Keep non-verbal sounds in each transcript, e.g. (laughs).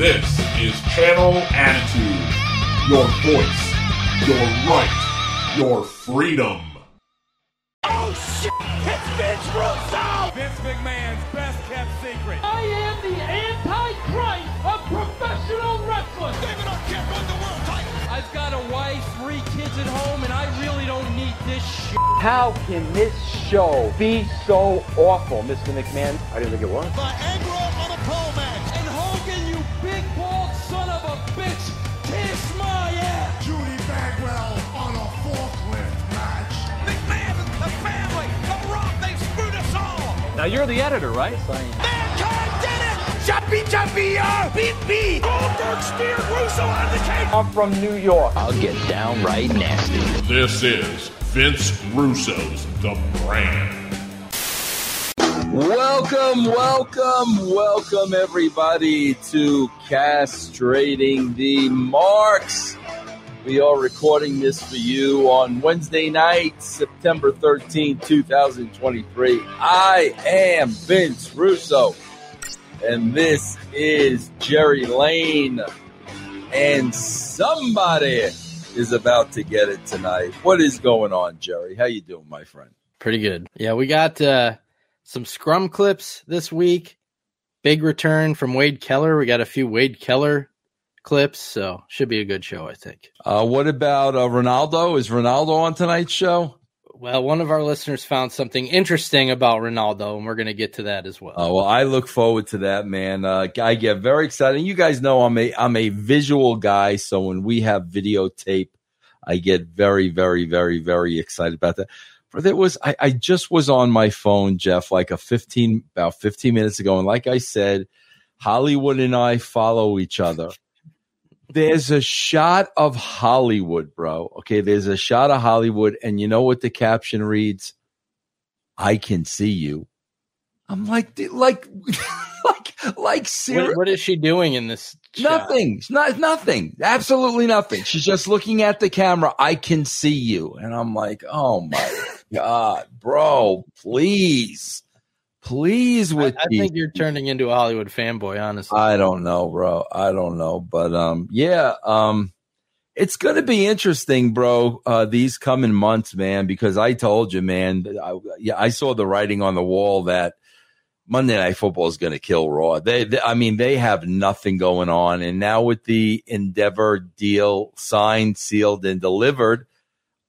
This is Channel Attitude. Your voice, your right, your freedom. Oh shit! It's Vince Russo! Vince McMahon's best kept secret. I am the Antichrist of professional wrestling. David Arquette won the world title. I've got a wife, three kids at home, and I really don't need this shit. How can this show be so awful, Mr. McMahon? I didn't think it was. Viagra on Now you're the editor, right? Mankind did it! Jumpy, jumpy, uh, beat me! Goldberg speared Russo out of the cage. I'm from New York. I'll get downright nasty. This is Vince Russo's The Brand. Welcome, welcome, welcome, everybody, to Castrating the Marks. We are recording this for you on Wednesday night, September 13, 2023. I am Vince Russo, and this is Jerry Lane, and somebody is about to get it tonight. What is going on, Jerry? How you doing, my friend? Pretty good. Yeah, we got uh, some scrum clips this week. Big return from Wade Keller. We got a few Wade Keller clips, so should be a good show, I think. Uh, what about uh, Ronaldo? Is Ronaldo on tonight's show? Well, one of our listeners found something interesting about Ronaldo, and we're going to get to that as well. Oh well, I look forward to that, man. Uh, I get very excited. You guys know I'm a I'm a visual guy, so when we have videotape, I get very, very, very, very excited about that. But it was I, I just was on my phone, Jeff, like a 15 about 15 minutes ago, and like I said, Hollywood and I follow each other. There's a shot of Hollywood, bro. Okay, there's a shot of Hollywood, and you know what the caption reads? I can see you. I'm like, (laughs) like, like, like, ser- What, what is she doing in this? shot? nothing. It's not nothing. Absolutely nothing. She's just looking at the camera. I can see you, and I'm like, oh my (laughs) god, bro, please, please with I these think you're turning into a Hollywood fanboy, honestly. I don't know, bro. I don't know, but um, yeah, um, it's going to be interesting, bro. Uh, these coming months, man, because I told you, man. I, yeah, I saw the writing on the wall that Monday Night Football is going to kill Raw. They, they, I mean, they have nothing going on, and now with the Endeavor deal signed, sealed, and delivered.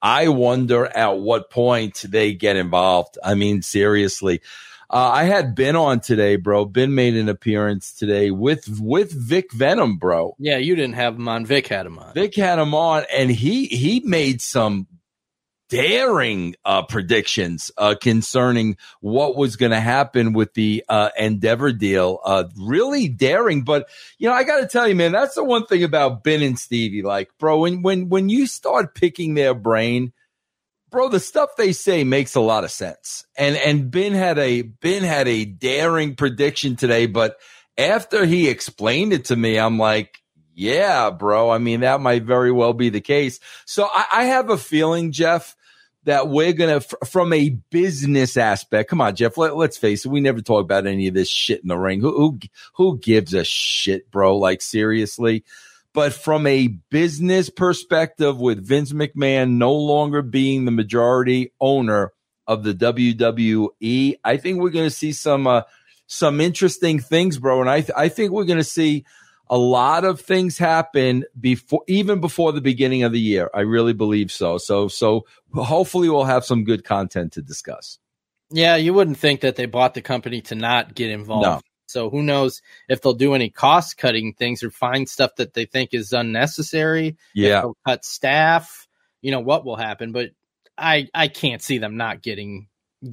I wonder at what point they get involved. I mean, seriously. Uh, I had Ben on today, bro. Ben made an appearance today with with Vic Venom, bro. yeah, you didn't have him on. Vic had him on. Vic had him on, and he he made some daring uh, predictions uh, concerning what was going to happen with the uh, Endeavor deal. Uh, really daring, but you know, I got to tell you, man, that's the one thing about Ben and Stevie. Like, bro, when when when you start picking their brain, bro, the stuff they say makes a lot of sense. And and Ben had a Ben had a daring prediction today, but after he explained it to me, I'm like. Yeah, bro. I mean, that might very well be the case. So I, I have a feeling, Jeff, that we're gonna f- from a business aspect. Come on, Jeff. Let, let's face it. We never talk about any of this shit in the ring. Who who who gives a shit, bro? Like seriously. But from a business perspective, with Vince McMahon no longer being the majority owner of the WWE, I think we're going to see some uh, some interesting things, bro. And I th- I think we're going to see a lot of things happen before even before the beginning of the year. I really believe so. So so hopefully we'll have some good content to discuss. Yeah, you wouldn't think that they bought the company to not get involved. So who knows if they'll do any cost cutting things or find stuff that they think is unnecessary. Yeah. cut staff. You know what will happen, but I I can't see them not getting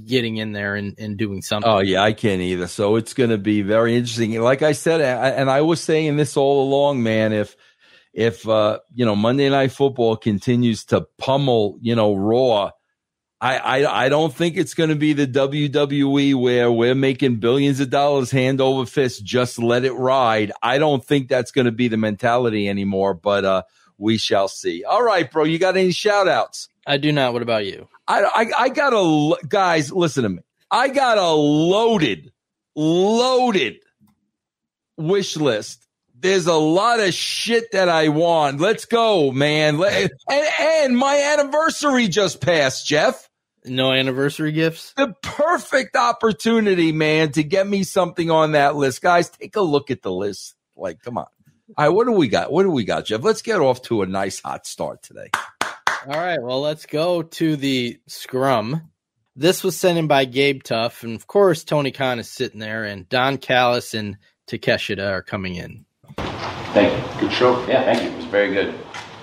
getting in there and, and doing something. Oh yeah, I can't either. So it's going to be very interesting. Like I said, I, and I was saying this all along, man. If if uh, you know Monday Night Football continues to pummel, you know Raw, I I, I don't think it's going to be the WWE where we're making billions of dollars hand over fist. Just let it ride. I don't think that's going to be the mentality anymore. But uh, we shall see. All right, bro. You got any shout outs? I do not. What about you? I, I, I got a, guys, listen to me. I got a loaded, loaded wish list there's a lot of shit that I want. Let's go, man. Let, and, and my anniversary just passed, Jeff. No anniversary gifts? The perfect opportunity, man, to get me something on that list. Guys, take a look at the list. Like, come on. All right, what do we got? What do we got, Jeff? Let's get off to a nice hot start today. All right, well, let's go to the scrum. This was sent in by Gabe Tuff, and of course, Tony Khan is sitting there, and Don Callis and Takeshita are coming in. Thank you. Good show. Yeah, thank you. It was very good.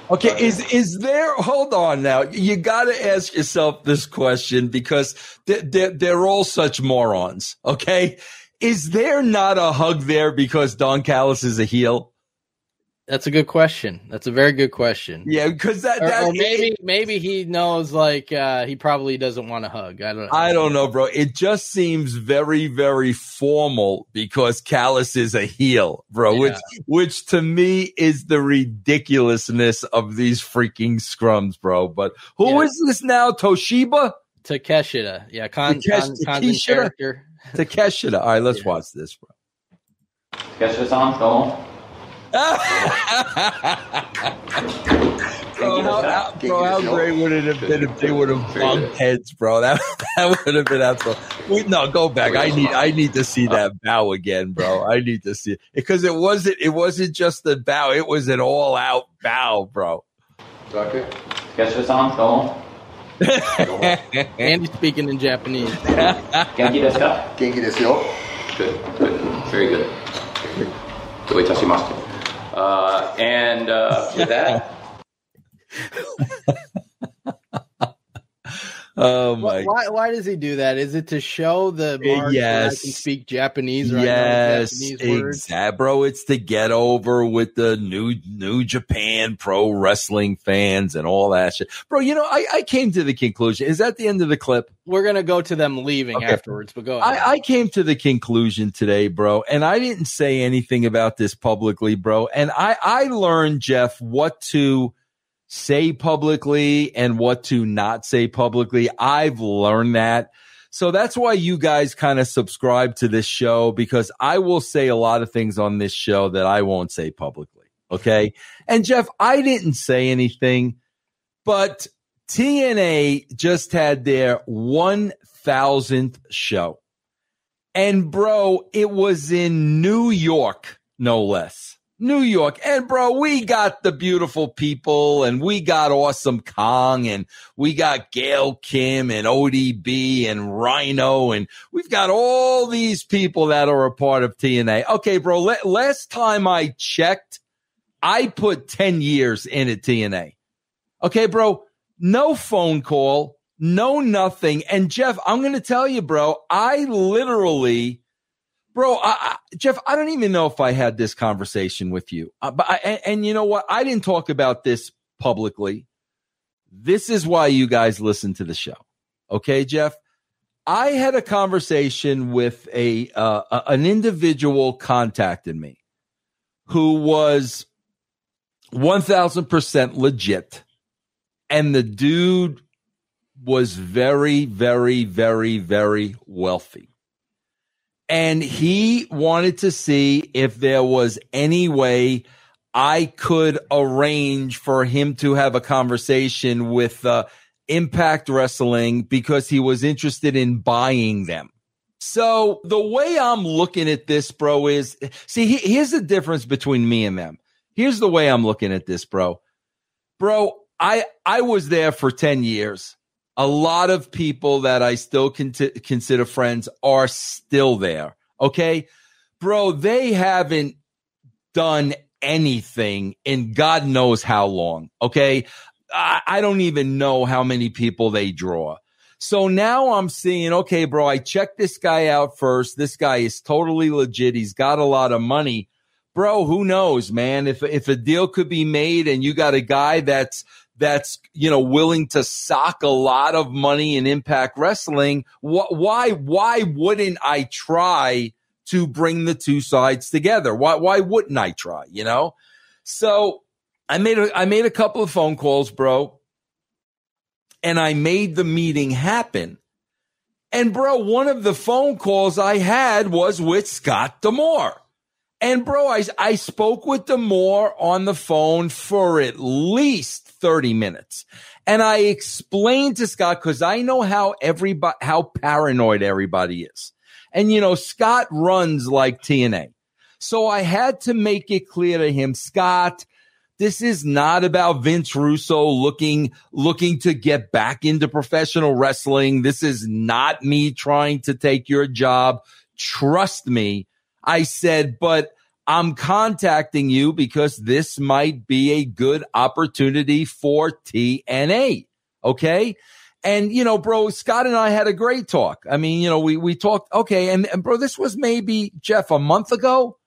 Okay, is is there? Hold on now. You got to ask yourself this question because they're, they're, they're all such morons. Okay, is there not a hug there because Don Callis is a heel? That's a good question. That's a very good question. Yeah, because that, that or, or maybe it, maybe he knows like uh, he probably doesn't want to hug. I don't. know. I don't know, bro. It just seems very very formal because Callis is a heel, bro. Yeah. Which which to me is the ridiculousness of these freaking scrums, bro. But who yeah. is this now? Toshiba. Takeshita. Yeah, Con, Takesh, Con, character. Takeshita. All right, let's (laughs) yeah. watch this, bro. Takeshita's on. Go on bro, how, how, bro, how great would it have been if they would have bumped heads, bro? That (laughs) that would have been absolutely. Wait, no, go back. I need I need to see that bow again, bro. I need to see it because it wasn't it wasn't just the bow; it was an all out bow, bro. Okay. Guess what's on? Go on. Andy speaking in Japanese. Genki desu ka? Genki desu yo. Good, good, very good. どういたしまして。 Uh, and uh, with that. (laughs) Oh my! Why, why does he do that? Is it to show the eh, yes. I can speak Japanese? Or yes, exactly, bro. It's to get over with the new New Japan Pro Wrestling fans and all that shit, bro. You know, I, I came to the conclusion. Is that the end of the clip? We're gonna go to them leaving okay. afterwards, but go. I, I came to the conclusion today, bro, and I didn't say anything about this publicly, bro. And I I learned Jeff what to say publicly and what to not say publicly. I've learned that. So that's why you guys kind of subscribe to this show because I will say a lot of things on this show that I won't say publicly. Okay. And Jeff, I didn't say anything, but TNA just had their 1000th show. And bro, it was in New York, no less. New York. And bro, we got the beautiful people and we got awesome Kong and we got Gail Kim and ODB and Rhino and we've got all these people that are a part of TNA. Okay, bro, last time I checked, I put 10 years in at TNA. Okay, bro, no phone call, no nothing. And Jeff, I'm going to tell you, bro, I literally bro, I, I, Jeff, I don't even know if I had this conversation with you. Uh, but I, and, and you know what? I didn't talk about this publicly. This is why you guys listen to the show. Okay, Jeff? I had a conversation with a uh, an individual contacted me who was 1000% legit and the dude was very very very very wealthy and he wanted to see if there was any way I could arrange for him to have a conversation with uh, Impact Wrestling because he was interested in buying them. So the way I'm looking at this, bro, is see, here's the difference between me and them. Here's the way I'm looking at this, bro. Bro, I I was there for 10 years a lot of people that I still con- consider friends are still there. Okay. Bro, they haven't done anything in God knows how long. Okay. I, I don't even know how many people they draw. So now I'm seeing, okay, bro, I checked this guy out first. This guy is totally legit. He's got a lot of money. Bro, who knows, man? If, if a deal could be made and you got a guy that's that's you know willing to sock a lot of money in Impact Wrestling, wh- why why wouldn't I try to bring the two sides together? Why why wouldn't I try? You know, so I made a, I made a couple of phone calls, bro, and I made the meeting happen. And bro, one of the phone calls I had was with Scott D'Amore. And bro, I, I spoke with Demore on the phone for at least 30 minutes. And I explained to Scott because I know how everybody, how paranoid everybody is. And you know, Scott runs like TNA. So I had to make it clear to him, Scott, this is not about Vince Russo looking, looking to get back into professional wrestling. This is not me trying to take your job. Trust me. I said, but I'm contacting you because this might be a good opportunity for TNA. Okay. And, you know, bro, Scott and I had a great talk. I mean, you know, we, we talked. Okay. And, and bro, this was maybe Jeff a month ago.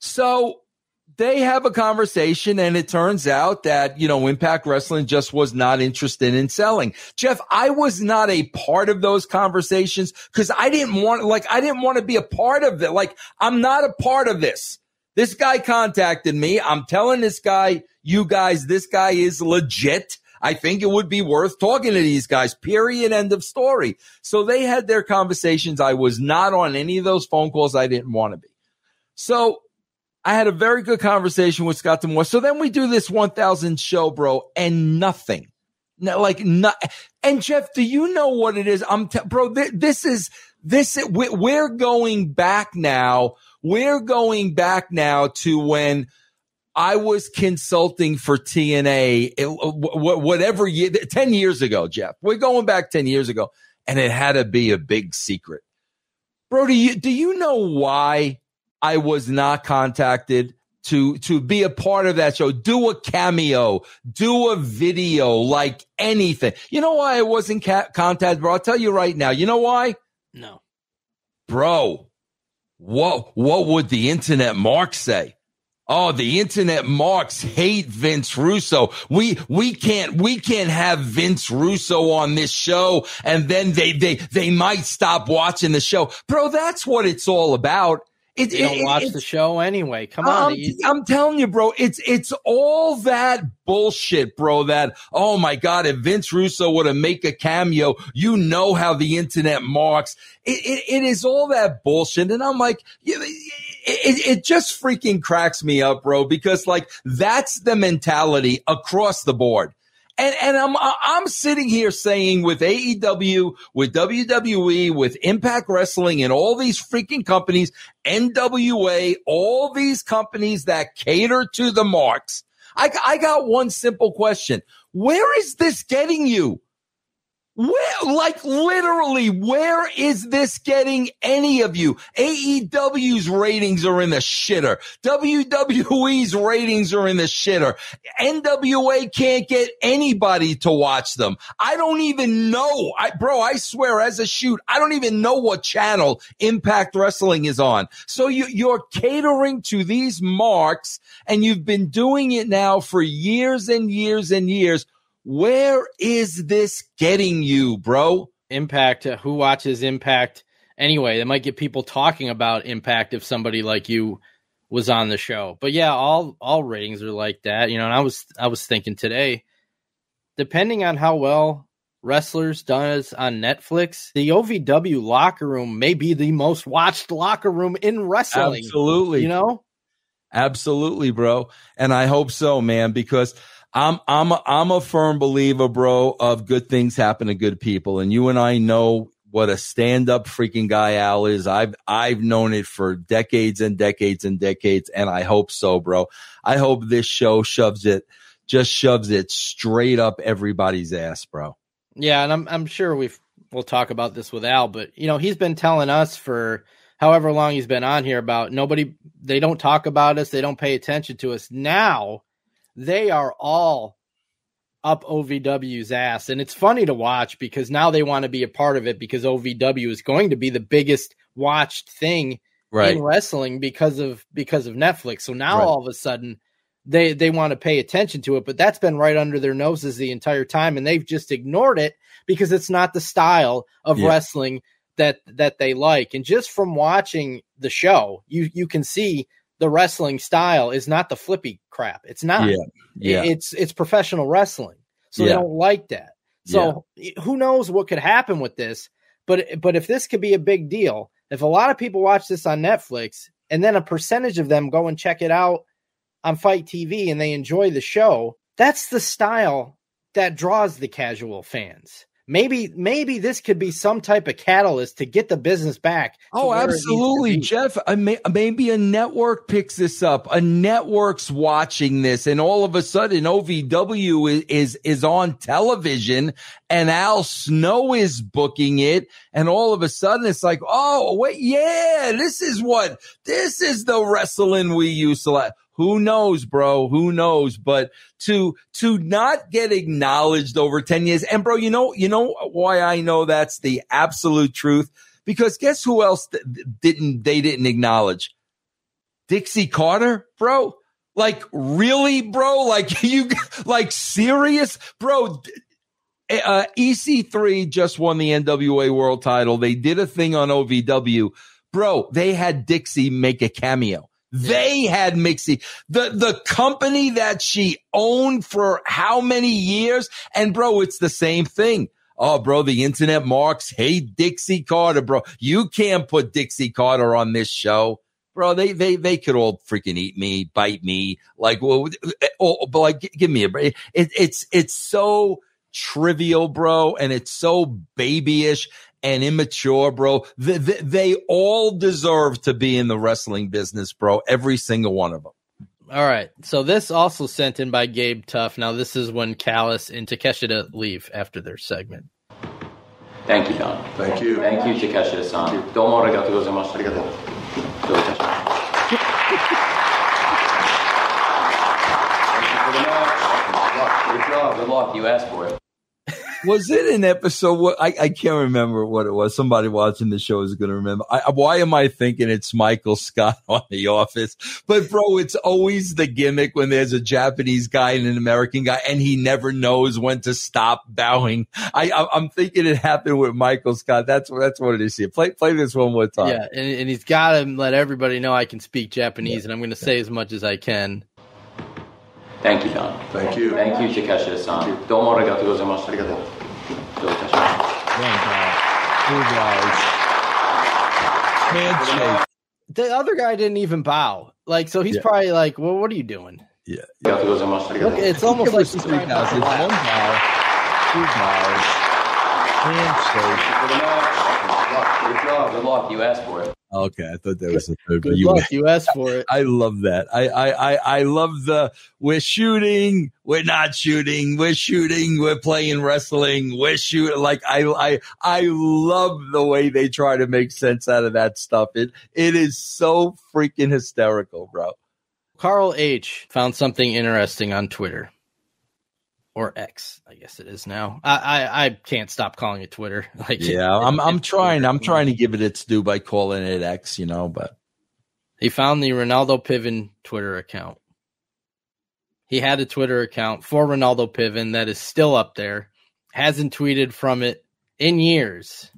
So they have a conversation and it turns out that, you know, Impact Wrestling just was not interested in selling. Jeff, I was not a part of those conversations because I didn't want, like, I didn't want to be a part of it. Like, I'm not a part of this. This guy contacted me. I'm telling this guy, you guys, this guy is legit. I think it would be worth talking to these guys, period. End of story. So they had their conversations. I was not on any of those phone calls. I didn't want to be. So I had a very good conversation with Scott D'Amore. So then we do this 1000 show, bro, and nothing. No, like not. And Jeff, do you know what it is? I'm, t- bro. Th- this is this. Is, We're going back now. We're going back now to when I was consulting for TNA, it, uh, whatever year, 10 years ago, Jeff. We're going back 10 years ago, and it had to be a big secret. Bro, do you, do you know why I was not contacted to to be a part of that show. Do a cameo, do a video, like anything. You know why I wasn't ca- contacted, bro? I'll tell you right now. You know why? No, bro. What what would the internet mark say? Oh, the internet marks hate Vince Russo. We, we can't, we can't have Vince Russo on this show. And then they, they, they might stop watching the show. Bro, that's what it's all about. It, you don't it, watch the show anyway. Come on, I'm, I'm, telling you, bro. It's it's all that bullshit, bro. That oh my god, if Vince Russo were to make a cameo, you know how the internet marks. It, it, it is all that bullshit, and I'm like, it just freaking cracks me up, bro. Because like that's the mentality across the board. And, and I'm, I'm sitting here saying with AEW, with WWE, with Impact Wrestling and all these freaking companies, NWA, all these companies that cater to the marks. I, I got one simple question. Where is this getting you? Where, like literally, where is this getting any of you? AEW's ratings are in the shitter. WWE's ratings are in the shitter. NWA can't get anybody to watch them. I don't even know. I, bro, I swear as a shoot, I don't even know what channel Impact Wrestling is on. So you, you're catering to these marks and you've been doing it now for years and years and years where is this getting you, bro? Impact. Uh, who watches Impact anyway? That might get people talking about Impact if somebody like you was on the show. But yeah, all all ratings are like that, you know. And I was I was thinking today, depending on how well wrestlers does on Netflix, the OVW locker room may be the most watched locker room in wrestling. Absolutely, you know. Absolutely, bro. And I hope so, man, because I'm I'm a, I'm a firm believer, bro, of good things happen to good people, and you and I know what a stand-up freaking guy Al is. I've I've known it for decades and decades and decades, and I hope so, bro. I hope this show shoves it, just shoves it straight up everybody's ass, bro. Yeah, and I'm I'm sure we've we'll talk about this with Al, but you know he's been telling us for however long he's been on here about nobody they don't talk about us, they don't pay attention to us. Now they are all up OVW's ass. And it's funny to watch because now they want to be a part of it because OVW is going to be the biggest watched thing right. in wrestling because of because of Netflix. So now right. all of a sudden they they want to pay attention to it, but that's been right under their noses the entire time and they've just ignored it because it's not the style of yeah. wrestling that that they like. And just from watching the show, you you can see the wrestling style is not the flippy crap. It's not. Yeah. yeah. It's it's professional wrestling. So yeah. they don't like that. So yeah. who knows what could happen with this? But but if this could be a big deal, if a lot of people watch this on Netflix, and then a percentage of them go and check it out on FITE TV and they enjoy the show, that's the style that draws the casual fans. Maybe maybe this could be some type of catalyst to get the business back. Oh, where it needs to absolutely. Jeff. I may, maybe a network picks this up. A network's watching this, and all of a sudden, OVW is is, is on television, and Al Snow is booking it, and all of a sudden, it's like, oh wait, yeah, this is what this is the wrestling we used to like. Who knows, bro? Who knows? But to to not get acknowledged over 10 years. And bro, you know, you know why I know that's the absolute truth? Because guess who else th- didn't they didn't acknowledge? Dixie Carter, bro? Like really, bro? (laughs) Like you like serious? Bro, uh, EC3 just won the NWA World title. They did a thing on OVW. Bro, they had Dixie make a cameo. They had Mixie, the, the company that she owned for how many years? And bro, it's the same thing. Oh, bro, the internet marks, hey, Dixie Carter, bro. You can't put Dixie Carter on this show. Bro, they, they, they could all freaking eat me, bite me. Like, well, oh, but like, give me a break. It, it's, it's so trivial, bro. And it's so babyish and immature, bro. They, they, they all deserve to be in the wrestling business, bro. Every single one of them. All right. So this also sent in by Gabe Tuff. Now this is when Callis and Takeshita leave after their segment. Thank you, Don. Thank you. Thank you, Takeshita-san. Thank you. Good job. Good luck. You asked for it. Was it an episode? What I, I can't remember what it was. Somebody watching the show is going to remember. I, why am I thinking it's Michael Scott (laughs) on The Office? But bro, it's always the gimmick when there's a Japanese guy and an American guy, and he never knows when to stop bowing. I, I I'm thinking it happened with Michael Scott. That's that's what it is here. Play play this one more time. Yeah, and, and he's got to let everybody know I can speak Japanese, and I'm going to say as much as I can. Thank you, Don. Thank you. Thank you, Takeshita-san. どうもありがとうございました。ありがとう。どういたします。Thank you, guys. Handshake. The other guy didn't even bow. Like, so he's yeah. probably like, well, what are you doing? Yeah. Look, it's almost like he's three thousand. One bow, two bows, handshake. Good job. Good luck. You asked for it. Okay, I thought that was the third. Good you luck. You asked for it. I love that. I, I, I, I love the we're shooting, we're not shooting, we're shooting, we're playing wrestling, we're shooting. Like I, I, I love the way they try to make sense out of that stuff. It, it is so freaking hysterical, bro. Carl H found something interesting on Twitter or X, I guess it is now. I I, I can't stop calling it Twitter. (laughs) Like, Yeah, it- I'm, I'm trying, I'm trying to give it its due by calling it X, you know, but He found the Ronaldo Piven Twitter account. He had a Twitter account for Ronaldo Piven that is still up there. Hasn't tweeted from it in years.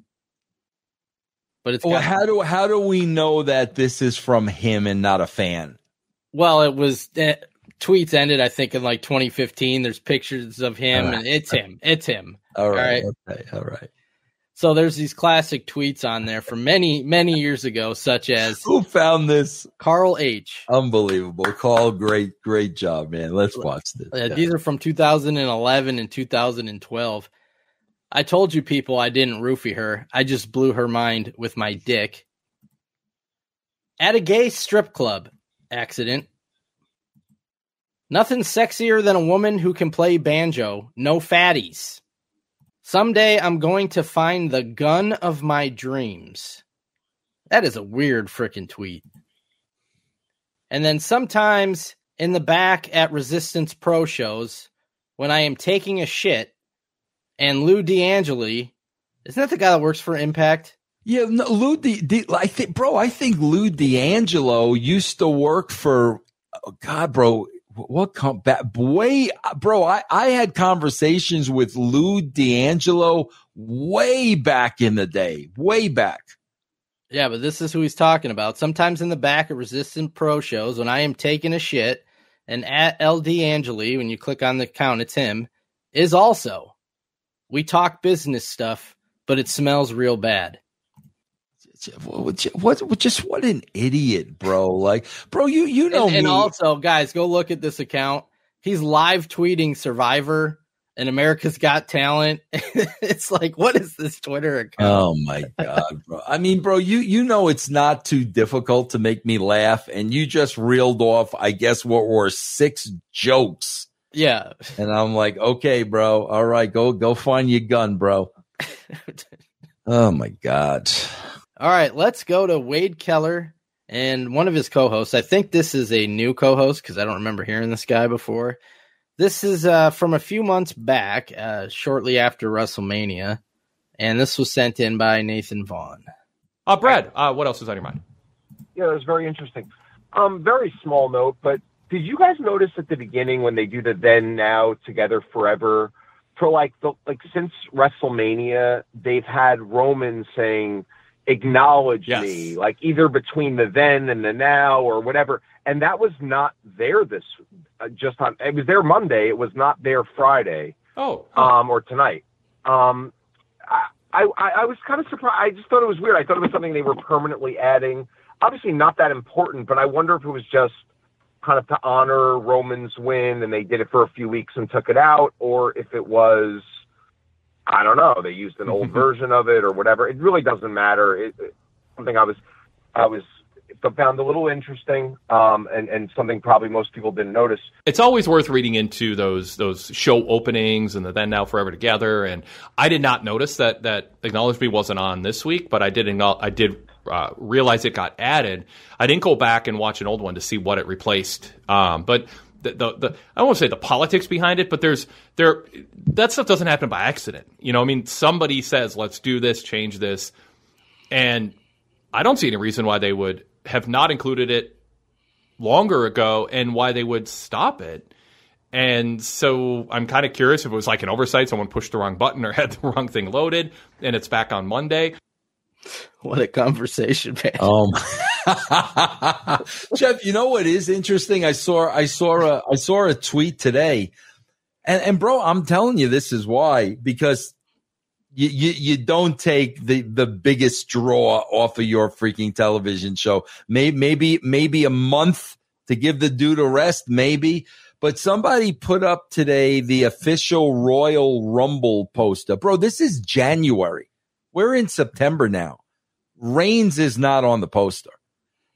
But it's well, got, how do, how do we know that this is from him and not a fan? well, it was eh, tweets ended I think in like 2015. There's pictures of him All right. and it's him. It's him. All right. right. Okay. All right. So there's these classic tweets on there from many many years ago such as Who found this? Carl H. Unbelievable. Carl, great, great job, man. Let's watch this. Uh, these are from 2011 and 2012. I told you people I didn't roofie her. I just blew her mind with my dick. At a gay strip club accident. Nothing sexier than a woman who can play banjo. No fatties. Someday I'm going to find the gun of my dreams. That is a weird freaking tweet. And then sometimes in the back at Resistance Pro shows, when I am taking a shit, and Lou D'Angeli, isn't that the guy that works for Impact? Yeah, no, Lou, Di, Di, I think, bro, I think Lou D'Angeli used to work for, oh God, bro, what com- back, way, bro, I, I had conversations with Lou D'Angeli way back in the day, way back. Yeah, but this is who he's talking about. Sometimes in the back at Resistance Pro shows, when I am taking a shit, and at L D'Angeli, when you click on the account, it's him, is also. We talk business stuff, but it smells real bad. What, what, just what an idiot, bro! Like, bro, you you know and, and also, guys, go look at this account. He's live tweeting Survivor and America's Got Talent. (laughs) it's like, what is this Twitter account? Oh my god, bro! I mean, bro, you you know it's not too difficult to make me laugh, and you just reeled off, I guess, what were six jokes. Yeah, and I'm like, okay, bro, all right, go go find your gun, bro. (laughs) oh my god. All right, let's go to Wade Keller and one of his co-hosts. I think this is a new co-host because I don't remember hearing this guy before. This is uh, from a few months back, uh, shortly after WrestleMania, and this was sent in by Nathan Vaughn. Uh, Brad, uh, what else is on your mind? Yeah, it was very interesting. Um, very small note, but did you guys notice at the beginning when they do the then now together forever for like the like since WrestleMania they've had Roman saying acknowledge yes. me, like either between the then and the now or whatever. And that was not there this uh, just on. It was there Monday. It was not there Friday. Oh, um, or tonight. Um, I, I I was kind of surprised. I just thought it was weird. I thought it was something they were permanently adding. Obviously, not that important, but I wonder if it was just kind of to honor Roman's win, and they did it for a few weeks and took it out, or if it was I don't know. They used an old (laughs) version of it or whatever. It really doesn't matter. It, it, something I was, I was found a little interesting, um, and and something probably most people didn't notice. It's always worth reading into those those show openings and the then now forever together. And I did not notice that that acknowledge me wasn't on this week, but I did I did uh, realize it got added. I didn't go back and watch an old one to see what it replaced. Um, but the, the, the I won't say the politics behind it, but there's there that stuff doesn't happen by accident. You know, I mean, somebody says, "Let's do this, change this," and I don't see any reason why they would have not included it longer ago, and why they would stop it. And so I'm kind of curious if it was like an oversight, someone pushed the wrong button or (laughs) had the wrong thing loaded, and it's back on Monday. (laughs) What a conversation, man! Um, (laughs) (laughs) Jeff, you know what is interesting? I saw I saw a I saw a tweet today, and and bro, I'm telling you, this is why because you, you, you don't take the, the biggest draw off of your freaking television show. Maybe, maybe, maybe a month to give the dude a rest, maybe. But somebody put up today the official Royal Rumble poster. Bro, this is January. We're in September now. Reigns is not on the poster.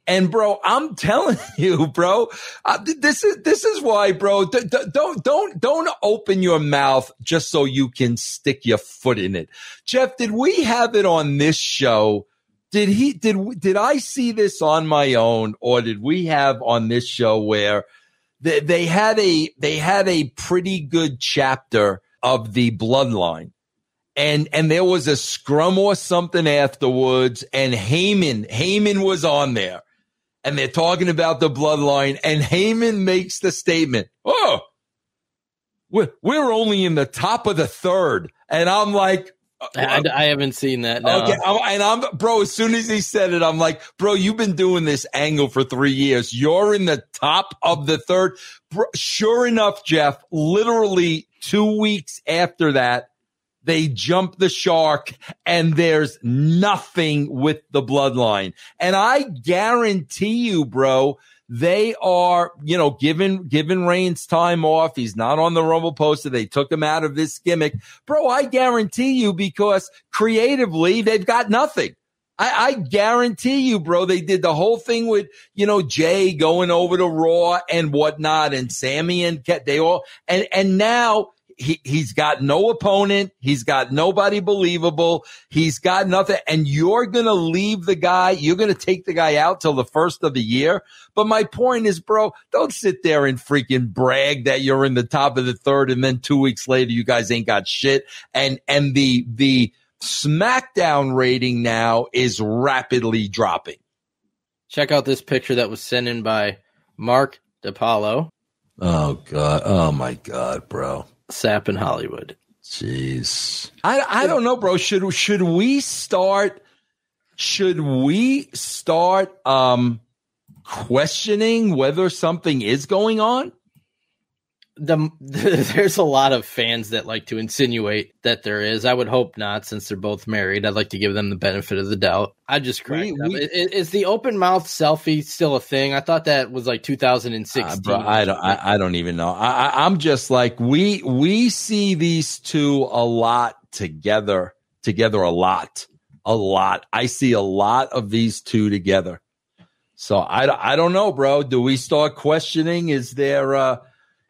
And bro, I'm telling (laughs) you, bro, uh, this is this is why, bro. D- d- don't don't don't open your mouth just so you can stick your foot in it. Jeff, did we have it on this show? Did he did did I see this on my own, or did we have on this show where they, they had a they had a pretty good chapter of the bloodline? And and there was a scrum or something afterwards, and Heyman Heyman was on there, and they're talking about the bloodline, and Heyman makes the statement, "Oh, we're we're only in the top of the third. and I'm like. I, I haven't seen that. No. Okay, and I'm bro. As soon as he said it, I'm like, bro, you've been doing this angle for three years. You're in the top of the third. Bro, sure enough, Jeff. Literally two weeks after that, they jump the shark and there's nothing with the bloodline. And I guarantee you, bro, they are, you know, given, given Reigns time off. He's not on the Rumble poster. They took him out of this gimmick. Bro, I guarantee you because creatively they've got nothing. I, I, guarantee you, bro, they did the whole thing with, you know, Jay going over to Raw and whatnot and Sammy and Ket, they all, and, and now he, he's got no opponent. He's got nobody believable. He's got nothing. And you're going to leave the guy. You're going to take the guy out till the first of the year. But my point is, bro, don't sit there and freaking brag that you're in the top of the third. And then two weeks later, you guys ain't got shit. And, and the, the SmackDown rating now is rapidly dropping. Check out this picture that was sent in by Mark DePaulo. Oh God. Oh my God, bro. Sap in Hollywood. Jeez. I, I don't know, bro. Should should we start should we start um questioning whether something is going on? The, (laughs) there's a lot of fans that like to insinuate that there is. I would hope not, since they're both married. I'd like to give them the benefit of the doubt. I just cracked We- we- Is, is the open mouth selfie still a thing? I thought that was like 2016. Uh, bro, I don't. I, I don't even know. I, I, I'm just like we we see these two a lot together, together a lot, a lot. I see a lot of these two together. So I, I don't know, bro. Do we start questioning? Is there uh,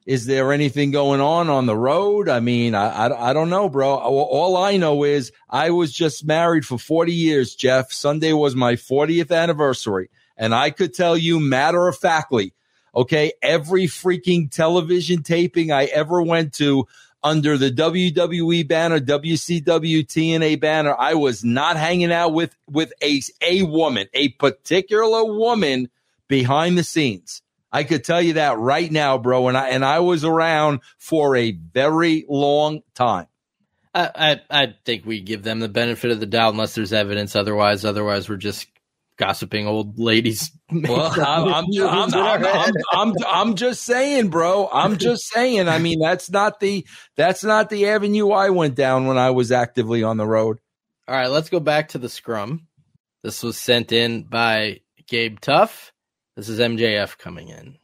is there anything going on on the road? I mean, I, I, I don't know, bro. All, I know is I was just married for 40 years, Jeff. Sunday was my 40th anniversary. And I could tell you matter of factly, okay, every freaking television taping I ever went to under the WWE banner, WCW TNA banner, I was not hanging out with, with a, a woman, a particular woman behind the scenes. I could tell you that right now, bro. And I, and I was around for a very long time. I, I I think we give them the benefit of the doubt unless there's evidence otherwise. Otherwise, we're just gossiping old ladies. (laughs) Well, (laughs) I'm, I'm, I'm, I'm, I'm, I'm, I'm just saying, bro. I'm just saying. I mean, that's not the that's not the avenue I went down when I was actively on the road. All right, let's go back to the scrum. This was sent in by Gabe Tuff. This is MJF coming in.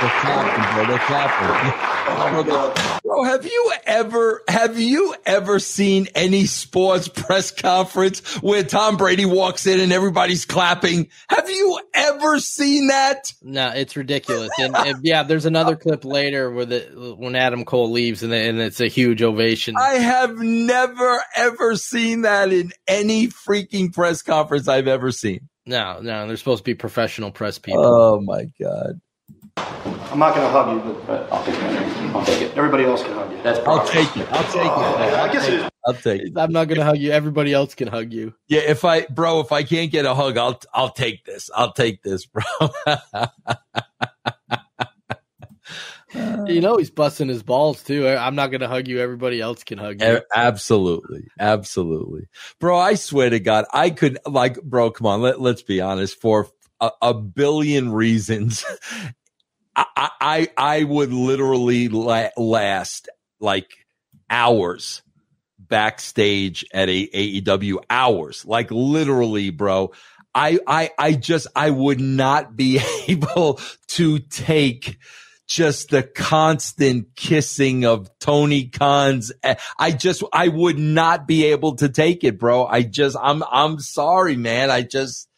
They're clapping, bro. They're clapping. (laughs) Bro, have you ever have you ever seen any sports press conference where Tom Brady walks in and everybody's clapping? Have you ever seen that? No, it's ridiculous. And, and yeah, there's another clip later where the when Adam Cole leaves and, and it's a huge ovation. I have never ever seen that in any freaking press conference I've ever seen. No, no, they're supposed to be professional press people. Oh my god. I'm not going to hug you, but I'll take it. I'll take it. everybody else can hug you. That's I'll take it. I'll take it. Oh, I guess it is. I'll take it. I'm not gonna hug you. Everybody else can hug you. Yeah, if I, bro, if I can't get a hug, I'll, I'll take this. I'll take this, bro. You know he's busting his balls too. I- I'm not gonna hug you. Everybody else can hug you. Absolutely, absolutely, bro. I swear to God, I could like, bro. Come on, let let's be honest. For a, a billion reasons, I, I I I would literally la- last like hours backstage at a AEW hours, like literally, bro. I I I just I would not be (laughs) able to take just the constant kissing of Tony Khan's. I just, I would not be able to take it, bro. I just, I'm, I'm sorry, man. I just,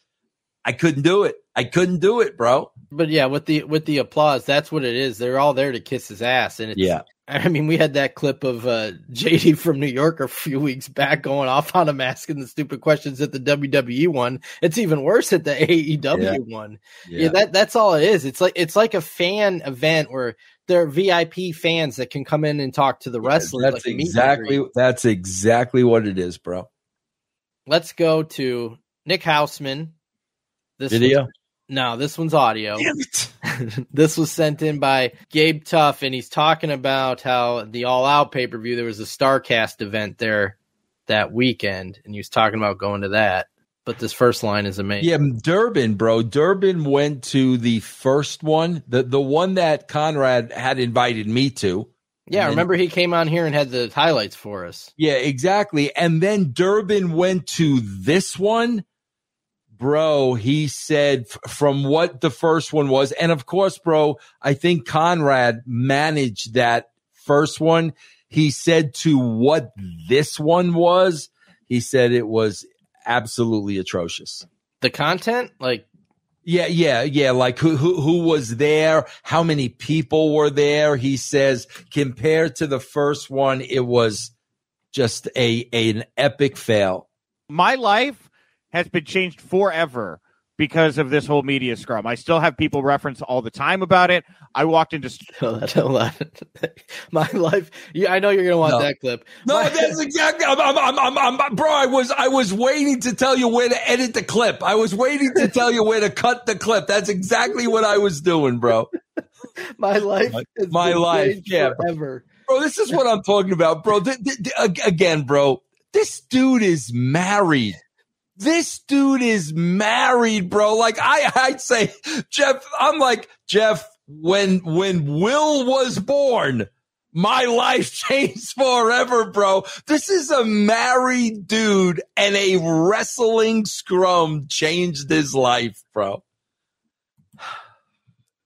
I couldn't do it. I couldn't do it, bro. But yeah, with the with the applause, that's what it is. They're all there to kiss his ass, and it's, Yeah. (laughs) I mean, we had that clip of uh, JD from New York a few weeks back going off on him asking the stupid questions at the WWE one. It's even worse at the AEW Yeah. one. Yeah. that that's all it is. It's like it's like a fan event where there are VIP fans that can come in and talk to the wrestlers. That's like a meet and exactly, that's exactly what it is, bro. Let's go to Nick Hausman. This Video? No, this one's audio. (laughs) this was sent in by Gabe Tuff, and he's talking about how the All Out pay per view there was a Starcast event there that weekend, and he was talking about going to that. But this first line is amazing. Yeah, Durbin, bro. Durbin went to the first one, the the one that Conrad had invited me to. Yeah, then- remember he came on here and had the highlights for us. Yeah, exactly. And then Durbin went to this one. Bro, he said f- from what the first one was. And of course, bro, I think Conrad managed that first one. He said to what this one was, he said it was absolutely atrocious. The content, like Yeah, yeah, yeah. Like who who who was there? How many people were there? He says compared to the first one, it was just a an epic fail. my life has been changed forever because of this whole media scrum. I still have people reference all the time about it. I walked into (laughs) hold on, hold on. (laughs) my life. Yeah, I know you're gonna want No. that clip. No, My- that's (laughs) exactly. I'm, I'm, I'm, I'm, I'm, bro. I was, I was waiting to tell you where to edit the clip. I was waiting to tell you where to cut the clip. That's exactly what I was doing, bro. my life. My- has my been life, changed yeah, bro. forever. Bro, this is what I'm talking about, bro. Th- th- th- again, bro. This dude is married. This dude is married, bro. Like I, I'd say, Jeff. I'm like Jeff. when when Will was born, my life (laughs) changed forever, bro. This is a married dude and a wrestling scrum changed his life, bro.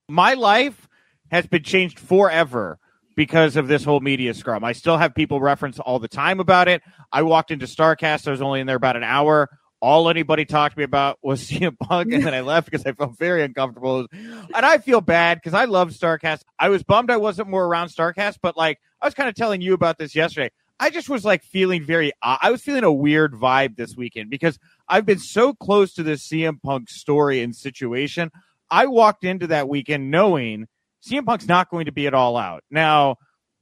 My life has been changed forever because of this whole media scrum. I still have people reference all the time about it. I walked into Starcast, I was only in there about an hour. All anybody talked to me about was (laughs) CM Punk, and then I left because I felt very uncomfortable. And I feel bad because I love Starcast. I was bummed I wasn't more around Starcast, but like I was kind of telling you about this yesterday. I just was like feeling very, I was feeling a weird vibe this weekend because I've been so close to this CM Punk story and situation. I walked into that weekend knowing CM Punk's not going to be at all out. Now,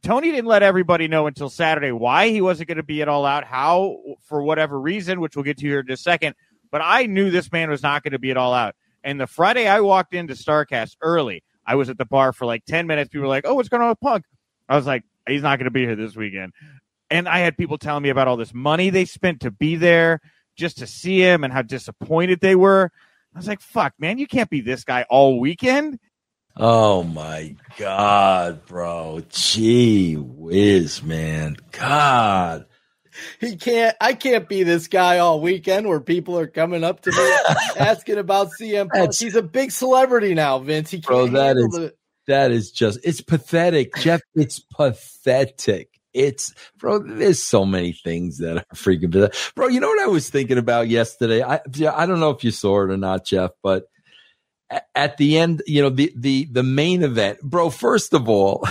Tony didn't let everybody know until Saturday why he wasn't going to be at all out, how, for whatever reason, which we'll get to here in a second. But I knew this man was not going to be at all out. And the Friday I walked into StarCast early, I was at the bar for like 10 minutes. People were like, oh, what's going on with Punk? I was like, he's not going to be here this weekend. And I had people telling me about all this money they spent to be there just to see him and how disappointed they were. I was like, fuck, man, you can't be this guy all weekend. Oh my God, bro. Gee whiz, man. God. He can't. I can't be this guy all weekend where people are coming up to me (laughs) asking about CM Punk. He's a big celebrity now, Vince. He can't bro, that is the- that is just it's pathetic, Jeff. It's pathetic. It's bro. There's so many things that are freaking pathetic. bro. You know what I was thinking about yesterday? I I don't know if you saw it or not, Jeff, but at the end, you know, the the the main event, bro. First of all,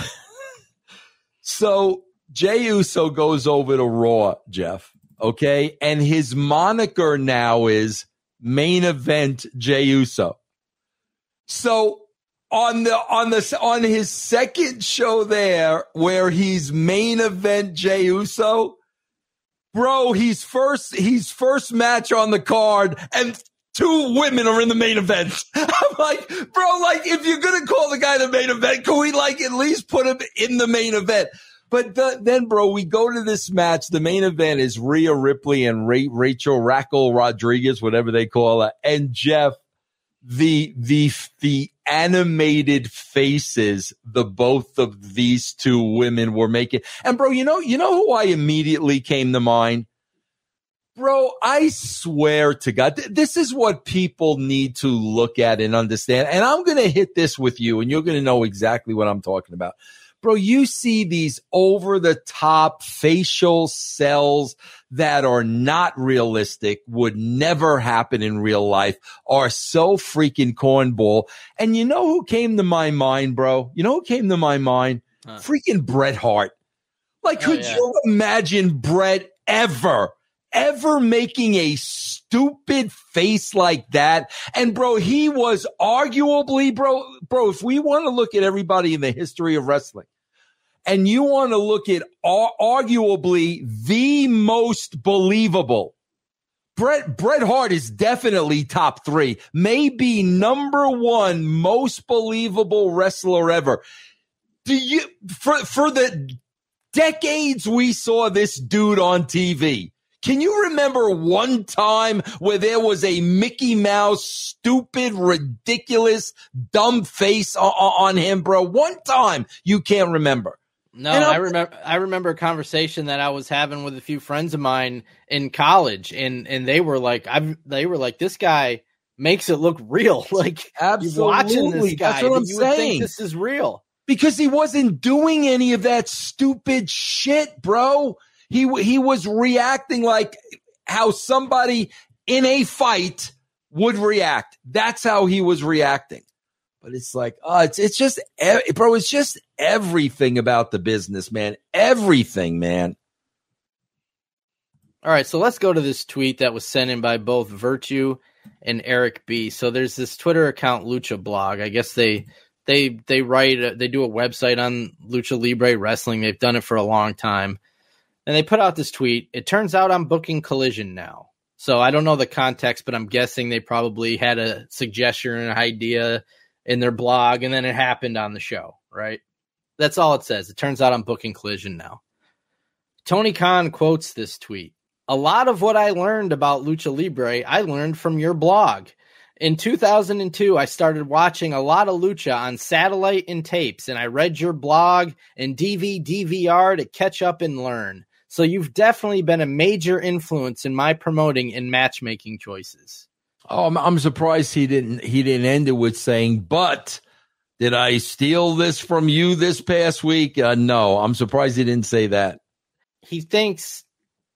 (laughs) so Jey Uso goes over to Raw, Jeff. Okay, and his moniker now is main event Jey Uso. So on the on the on his second show there, where he's main event Jey Uso, bro, he's first he's first match on the card, and two women are in the main event. (laughs) I'm like, bro, like if you're gonna call the guy the main event, can we like at least put him in the main event? But the, then, bro, we go to this match. The main event is Rhea Ripley and Ra- Rachel Raquel Rodriguez, whatever they call her, and Jeff. The the the animated faces the both of these two women were making, and bro, you know you know who I immediately came to mind. Bro, I swear to God, th- this is what people need to look at and understand. And I'm going to hit this with you, and you're going to know exactly what I'm talking about. Bro, you see these over the top facial cells that are not realistic, would never happen in real life, are so freaking cornball. And you know who came to my mind, bro? You know who came to my mind? Huh. Freaking Bret Hart. Like, Oh, could yeah. you imagine Bret ever, ever making a stupid face like that? And bro, he was arguably, bro, bro, if we want to look at everybody in the history of wrestling, and you want to look at ar- arguably the most believable. Bret Bret Hart is definitely top three, maybe number one most believable wrestler ever. Do you for for the decades we saw this dude on TV? Can you remember one time where there was a Mickey Mouse, stupid, ridiculous, dumb face on, on him, bro? One time you can't remember. No, I remember. I remember a conversation that I was having with a few friends of mine in college, and and they were like, "I'm." they were like, this guy makes it look real. (laughs) Like you're watching Absolutely. this guy, That's what I'm you would think saying. this is real. because he wasn't doing any of that stupid shit, bro. He he was reacting like how somebody in a fight would react. That's how he was reacting. But it's like, oh, it's it's just, bro. It's just everything about the business, man. Everything, man. All right, so let's go to this tweet that was sent in by both Virtue and Eric B. So there's this Twitter account Lucha Blog. I guess they they they write they do a website on Lucha Libre wrestling. They've done it for a long time. And they put out this tweet. It turns out I'm booking Collision now. So I don't know the context, but I'm guessing they probably had a suggestion or an idea in their blog and then it happened on the show, right? That's all it says. It turns out I'm booking Collision now. Tony Khan quotes this tweet. A lot of what I learned about Lucha Libre, I learned from your blog. In 2002, I started watching a lot of lucha on satellite and tapes, and I read your blog and DV DVR to catch up and learn. So you've definitely been a major influence in my promoting and matchmaking choices. Oh, I'm, I'm surprised he didn't he didn't end it with saying, "But did I steal this from you this past week?" Uh, no, I'm surprised he didn't say that. He thinks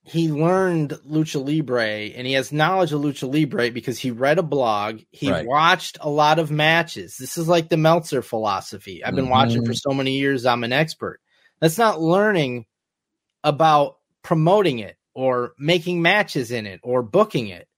he learned lucha libre and he has knowledge of lucha libre because he read a blog he Right. watched a lot of matches this is like the meltzer philosophy i've been watching for so many years i'm an expert that's not learning about promoting it or making matches in it or booking it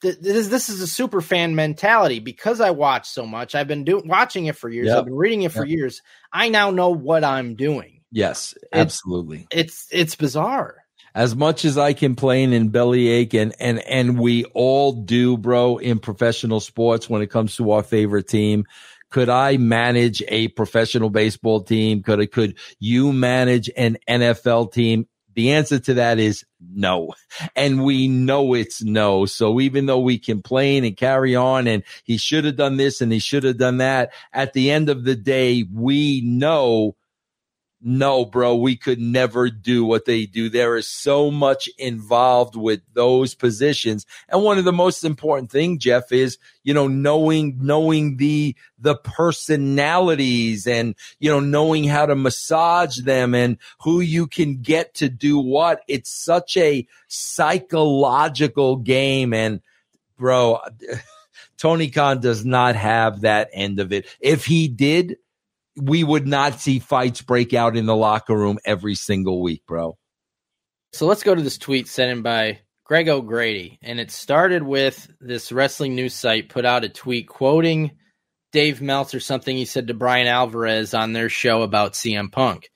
this, this is a super fan mentality because i watch so much i've been doing watching it for years Yep. i've been reading it for Yep. years i now know what i'm doing Yes, absolutely. it's it's bizarre as much as I complain and bellyache and and and we all do, bro, in professional sports when it comes to our favorite team. Could I manage a professional baseball team? Could I, could you manage an NFL team? The answer to that is no. And we know it's no. So even though we complain and carry on and he should have done this and he should have done that, at the end of the day, we know no, bro, we could never do what they do. There is so much involved with those positions. And one of the most important thing, Jeff, is, you know, knowing, knowing the, the personalities and, you know, knowing how to massage them and who you can get to do what. It's such a psychological game. And bro, (laughs) Tony Khan does not have that end of it. If he did, we would not see fights break out in the locker room every single week, bro. So let's go to this tweet sent in by Greg O'Grady. And it started with this wrestling news site put out a tweet quoting Dave Meltzer something he said to Bryan Alvarez on their show about CM Punk.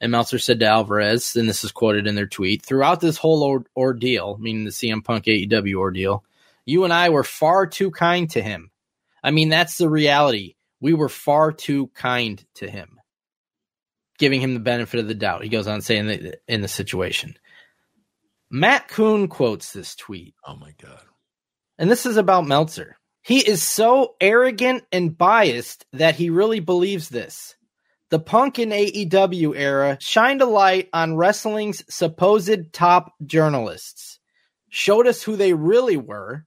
And Meltzer said to Alvarez, and this is quoted in their tweet throughout this whole or- ordeal, meaning the CM Punk AEW ordeal, you and I were far too kind to him. I mean, that's the reality. We were far too kind to him, giving him the benefit of the doubt. He goes on saying that in the situation. Matt Kuhn quotes this tweet. Oh my God. And this is about Meltzer. He is so arrogant and biased that he really believes this. The Punk and AEW era shined a light on wrestling's supposed top journalists, showed us who they really were,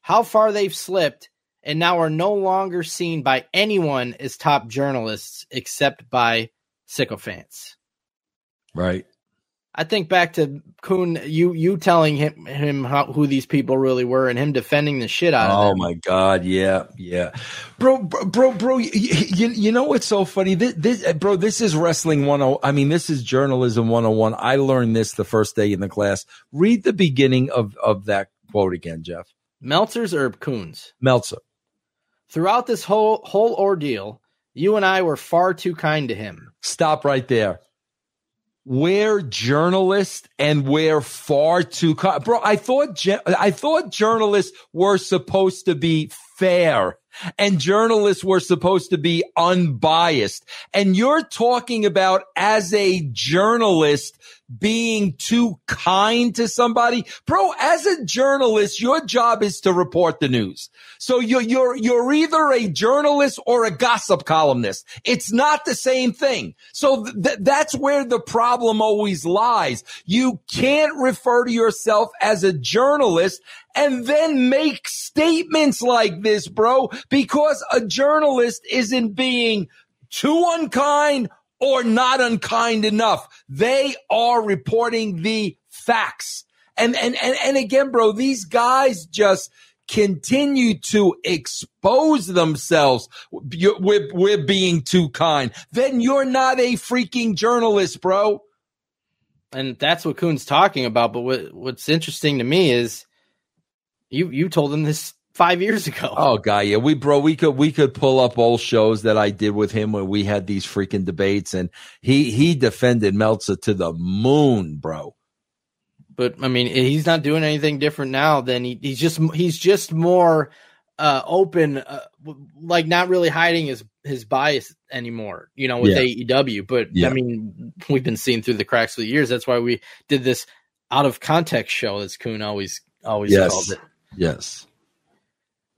how far they've slipped, and now are no longer seen by anyone as top journalists except by sycophants. Right. I think back to Kuhn, you you telling him him how, who these people really were, and him defending the shit out of Oh them. my God. Yeah. Yeah. Bro, bro, bro, bro you, you, you know what's so funny? This, this, bro, this is wrestling 10. I mean, this is journalism 101. I learned this the first day in the class. Read the beginning of, of that quote again, Jeff. Meltzer's or Kuhn's. Meltzer. Throughout this whole whole ordeal, you and I were far too kind to him. Stop right there. We're journalists and we're far too, co- bro. I thought, I thought journalists were supposed to be fair and journalists were supposed to be unbiased. And you're talking about as a journalist being too kind to somebody. Bro, as a journalist, your job is to report the news. So you're, you're, you're either a journalist or a gossip columnist. It's not the same thing. So th- that's where the problem always lies. You can't refer to yourself as a journalist and then make statements like this, bro, because a journalist isn't being too unkind or not unkind enough. They are reporting the facts. And, and, and, and again, bro, these guys just continue to expose themselves. We're, we're being too kind. Then you're not a freaking journalist, bro. And that's what Kuhn's talking about. But what, what's interesting to me is you you told him this five years ago. Oh god, yeah, we bro, we could we could pull up old shows that I did with him when we had these freaking debates, and he he defended Meltzer to the moon, bro. But I mean, he's not doing anything different now than he, he's just he's just more uh, open, uh, like not really hiding his his bias anymore. You know, with Yeah. AEW. But Yeah. I mean, we've been seeing through the cracks for the years. That's why we did this out of context show, as Kuhn always always called Yes, it. yes.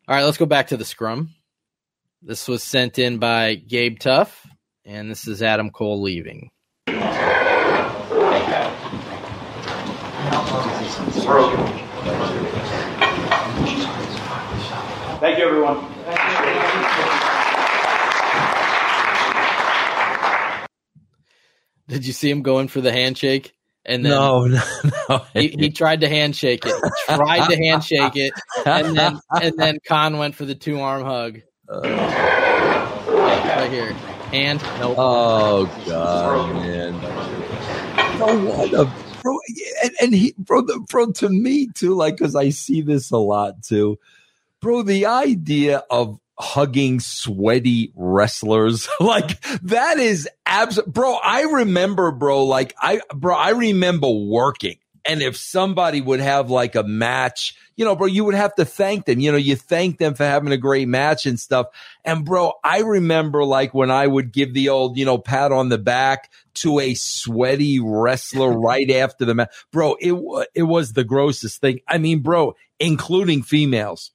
All right, let's go back to the scrum. This was sent in by Gabe Tuff, and this is Adam Cole leaving. Thank you, everyone. Did you see him going for the handshake? And then no, (laughs) no, no. he, he tried to handshake it, tried to handshake it, and then and then Khan went for the two arm hug. right here, and nope. Oh god, man! No, what a bro, and, and he, bro, the, bro, to me too, like because I see this a lot too, bro. The idea of hugging sweaty wrestlers (laughs) like that is abs bro i remember bro like i bro i remember working. And if somebody would have like a match you know bro you would have to thank them. You know you thank them for having a great match and stuff. And bro i remember like when i would give the old you know pat on the back to a sweaty wrestler (laughs) right after the match bro it it was the grossest thing. I mean bro including females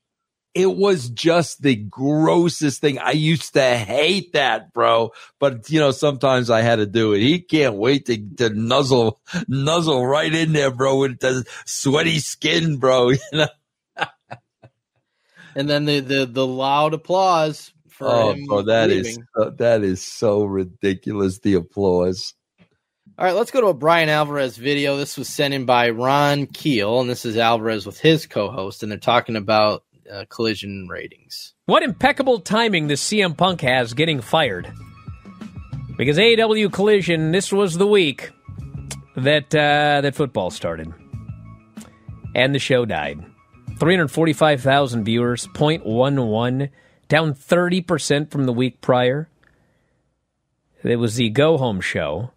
it was just the grossest thing. I used to hate that, bro. But you know, sometimes I had to do it. He can't wait to, to nuzzle, nuzzle right in there, bro, with the sweaty skin, bro. (laughs) You know? and then the, the, the loud applause for oh, him. bro, that is so, that is so ridiculous. The applause. All right, let's go to a Bryan Alvarez video. This was sent in by Ron Keel, and this is Alvarez with his co-host, and they're talking about uh, collision ratings. What impeccable timing this CM Punk has getting fired. Because AEW Collision, this was the week that uh, that football started, and the show died. Three hundred forty-five thousand viewers, 0.11, down thirty percent from the week prior. It was the go home show,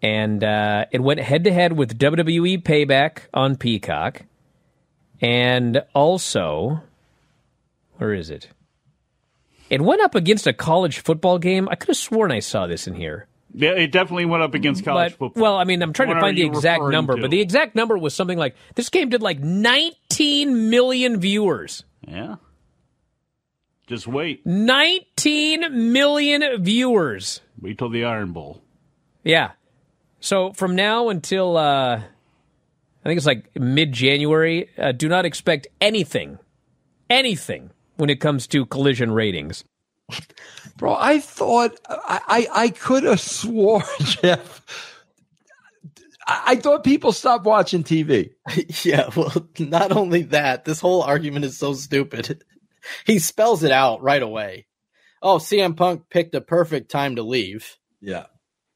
and uh, it went head to head with WWE Payback on Peacock. And also, where is it? It went up against a college football game. I could have sworn I saw this in here. Yeah, it definitely went up against college But- football. Well, I mean, I'm trying What to find the exact number, to? but the exact number was something like this game did like 19 million viewers. Yeah. Just wait. 19 million viewers. Wait till the Iron Bowl. Yeah. So from now until uh, I think it's like mid January, uh, do not expect anything, anything when it comes to collision ratings. Bro, I thought I I, I could have (laughs) swore, Jeff. I, I thought people stopped watching TV. (laughs) yeah, well, not only that, this whole argument is so stupid. (laughs) he spells it out right away. Oh, CM Punk picked a perfect time to leave. Yeah.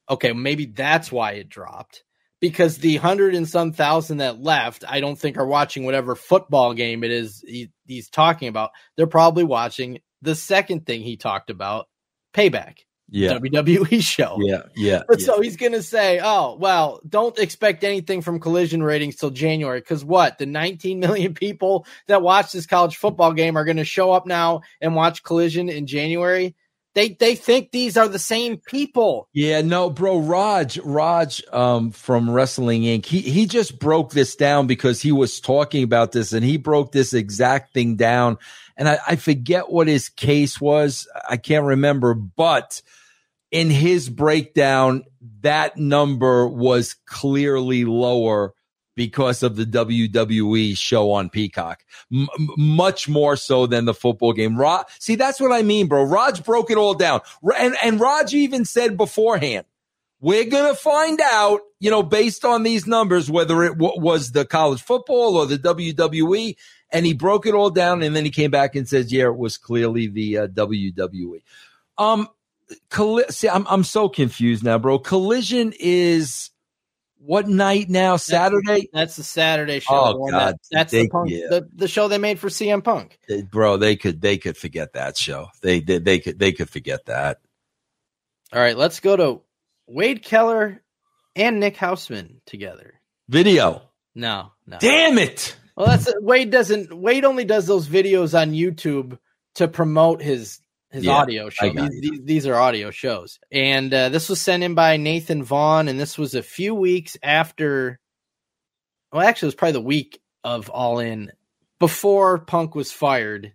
Okay, maybe that's why it dropped. Because the hundred and some thousand that left, I don't think are watching whatever football game it is he, he's talking about. They're probably watching the second thing he talked about, Payback. Yeah. WWE show. Yeah, yeah. But yeah. so he's going to say, oh, well, don't expect anything from collision ratings till January. Because what? The 19 million (laughs) people that watch this college football game are going to show up now and watch collision in January. They, they think these are the same people. Yeah, no, bro, Raj, Raj um, from Wrestling Inc. He he just broke this down because he was talking about this and he broke this exact thing down. And I, I forget what his case was. I can't remember, but in his breakdown, that number was clearly lower because of the WWE show on Peacock, M- much more so than the football game. Ra- See, that's what I mean, bro. Raj broke it all down, and and Raj even said beforehand, we're gonna find out, you know, based on these numbers, whether it w- was the college football or the WWE. And he broke it all down, and then he came back and says, "Yeah, it was clearly the uh, WWE." Um, colli- see, I'm I'm so confused now, bro. Collision is what night now? Saturday, That's the Saturday show. Oh, God. that- that's They- the, punk, yeah. the the show they made for CM Punk. They- bro. They could they could forget that show. They they, they could they could forget that. All right, let's go to Wade Keller and Nick Hausman together. Video. No, no. Damn it. Well, that's Wade doesn't. Wade only does those videos on YouTube to promote his his Yeah, audio show. These, these, these are audio shows, and uh, this was sent in by Nathan Vaughn, and this was a few weeks after. Well, actually, it was probably the week of All In before Punk was fired.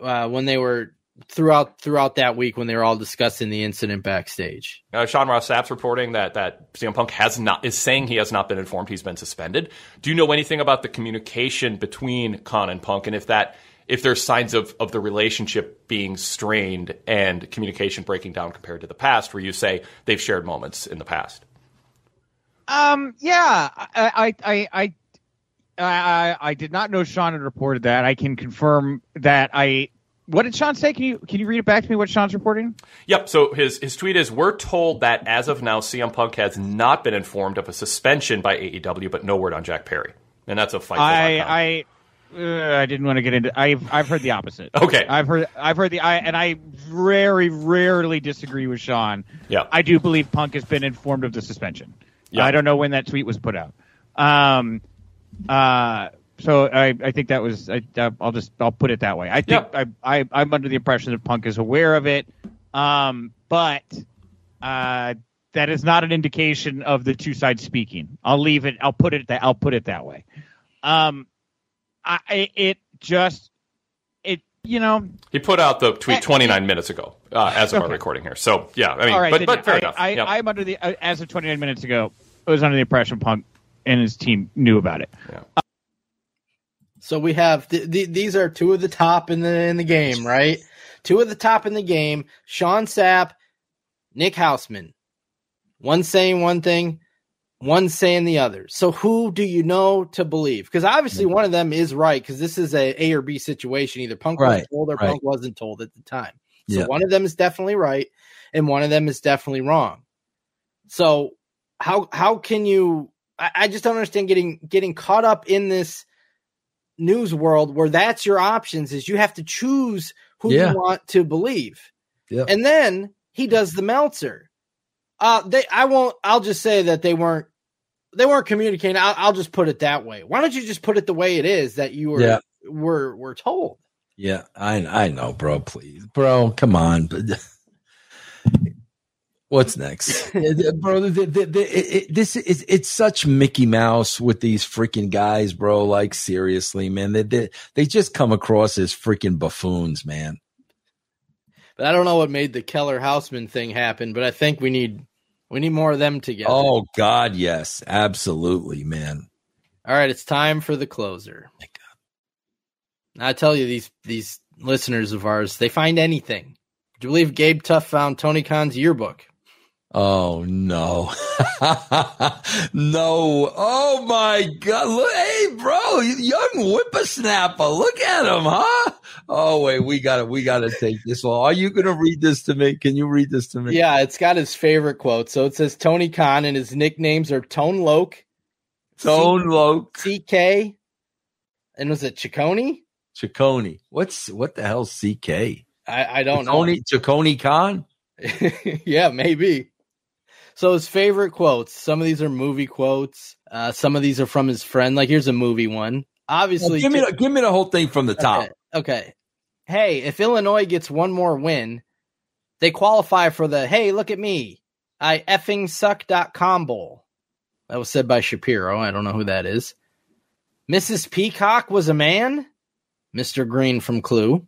uh, when they were throughout throughout that week when they were all discussing the incident backstage. Uh, Sean Ross Sapp's reporting that that CM Punk has not is saying he has not been informed he's been suspended. Do you know anything about the communication between Khan and Punk, and if that if there's signs of of the relationship being strained and communication breaking down compared to the past, where you say they've shared moments in the past? Um. Yeah. I. I. I. I I, did not know Sean had reported that. I can confirm that I what did Sean say? Can you can you read it back to me? What Sean's reporting? Yep. So his his tweet is: We're told that as of now, CM Punk has not been informed of a suspension by AEW, but no word on Jack Perry, and that's a fight. I I uh, I didn't want to get into. I've I've heard the opposite. Okay. I've heard I've heard the I and I very rarely disagree with Sean. Yeah. I do believe Punk has been informed of the suspension. Yeah. I don't know when that tweet was put out. Um. Uh so I, I think that was I, I'll just I'll put it that way. I think I, I I'm under the impression that Punk is aware of it, um, but uh, that is not an indication of the two sides speaking. I'll leave it. I'll put it that I'll put it that way. Um, I it just it you know he put out the tweet 29 minutes ago uh, as of Okay. our recording here. So yeah, I mean, all right, but but fair I, enough. I, Yep. I'm under the uh, as of 29 minutes ago. I was under the impression Punk and his team knew about it. So we have th- th- these are two of the top in the in the game, right? Two of the top in the game: Sean Sapp, Nick Hausman. One saying one thing, one saying the other. So who do you know to believe? Because obviously one of them is right. Because this is a A or B situation. Either Punk was Right, told or right. Punk wasn't told at the time. So Yeah. one of them is definitely right, and one of them is definitely wrong. So how how can you? I, I just don't understand getting getting caught up in this news world where that's your options is you have to choose who Yeah. you want to believe. Yeah. And then he does the Meltzer. Uh they I won't I'll just say that they weren't they weren't communicating. I'll, I'll just put it that way. Why don't you just put it the way it is that you were Yeah. were were told? Yeah, I I know, bro. Please, bro, come on. (laughs) What's next, (laughs) bro? The, the, the, it, it- this is it's such Mickey Mouse with these freaking guys, bro. Like seriously, man. They they, they just come across as freaking buffoons, man. But I don't know what made the Keller Hausman thing happen, but I think we need we need more of them together. Oh God, yes, absolutely, man. All right, it's time for the closer. I tell you, these these listeners of ours, they find anything. Do you believe Gabe Tuff found Tony Khan's yearbook? Oh no, (laughs) no! Oh my God! Look, hey, bro, young whippersnapper! Look at him, huh? Oh wait, we gotta, we gotta take this one. Are you gonna read this to me? Can you read this to me? Yeah, it's got his favorite quote. So it says Tony Khan, and his nicknames are Tone Loke, Tone Loke, CK, and was it Ciccone? Ciccone. What's what the hell? CK? I, I don't know. Ciccone, Ciccone Khan. (laughs) yeah, maybe. So his favorite quotes. Some of these are movie quotes. Uh, some of these are from his friend. Like here's a movie one. Obviously, Well, give me, the, give me the whole thing from the top. Okay. okay. Hey, if Illinois gets one more win, they qualify for the hey, look at me. I effing suck.com bowl. That was said by Shapiro. I don't know who that is. Mrs. Peacock was a man? Mr. Green from Clue.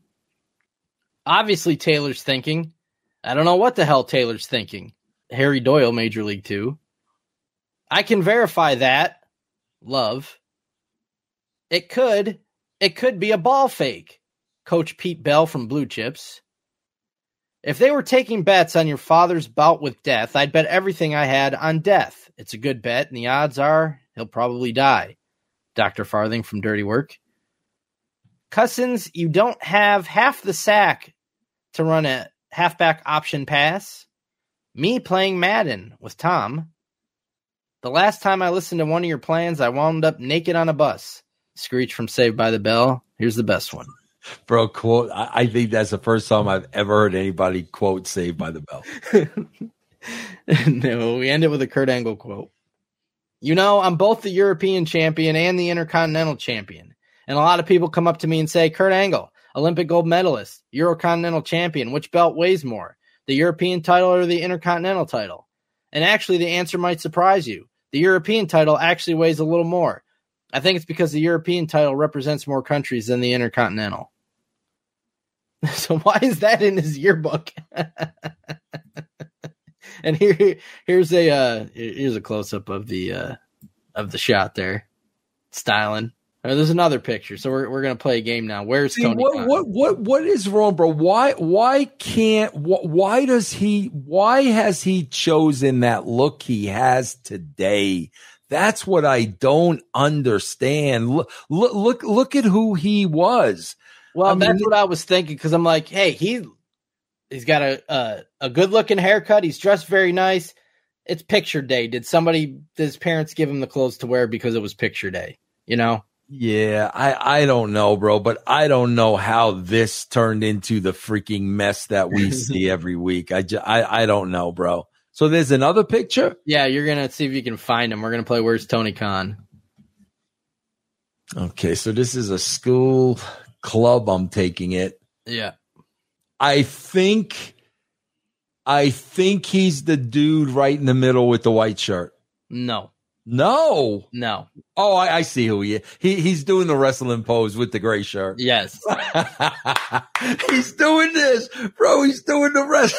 Obviously, Taylor's thinking. I don't know what the hell Taylor's thinking. Harry Doyle, Major League Two. I can verify that. Love. It could. It could be a ball fake. Coach Pete Bell from Blue Chips. If they were taking bets on your father's bout with death, I'd bet everything I had on death. It's a good bet, and the odds are he'll probably die. Dr. Farthing from Dirty Work. Cousins, you don't have half the sack to run a halfback option pass. Me playing Madden with Tom. The last time I listened to one of your plans, I wound up naked on a bus. Screech from Saved by the Bell. Here's the best one. Bro, quote. I, I think that's the first time I've ever heard anybody quote "Saved by the Bell." (laughs) no, we end it with a Kurt Angle quote. You know, I'm both the European champion and the Intercontinental champion. And a lot of people come up to me and say, Kurt Angle, Olympic gold medalist, Eurocontinental champion, which belt weighs more, the European title or the Intercontinental title? And actually, the answer might surprise you. The European title actually weighs a little more. I think it's because the European title represents more countries than the Intercontinental. (laughs) So why is that in his yearbook? (laughs) and here, here's a uh, here's a close up of the uh, of the shot there, styling. Oh, there's another picture. So we're we're gonna play a game now. Where's See, Tony? what, Khan? what what what is wrong, bro? Why why can't wh- why does he why has he chosen that look he has today? That's what I don't understand. Look look look, look at who he was. Well, I mean, that's what I was thinking because I'm like, hey, he he's got a a, a good looking haircut. He's dressed very nice. It's picture day. Did somebody, did his parents give him the clothes to wear because it was picture day? You know? Yeah, I I don't know, bro, but I don't know how this turned into the freaking mess that we (laughs) see every week. I, ju- I I don't know, bro. So there's another picture. Yeah, you're gonna see if you can find him. We're gonna play Where's Tony Khan? Okay, so this is a school club. I'm taking it. Yeah. I think I think he's the dude right in the middle with the white shirt. No. No. No. Oh, I, I see who he is. He he's doing the wrestling pose with the gray shirt. Yes. (laughs) he's doing this, bro. He's doing the rest.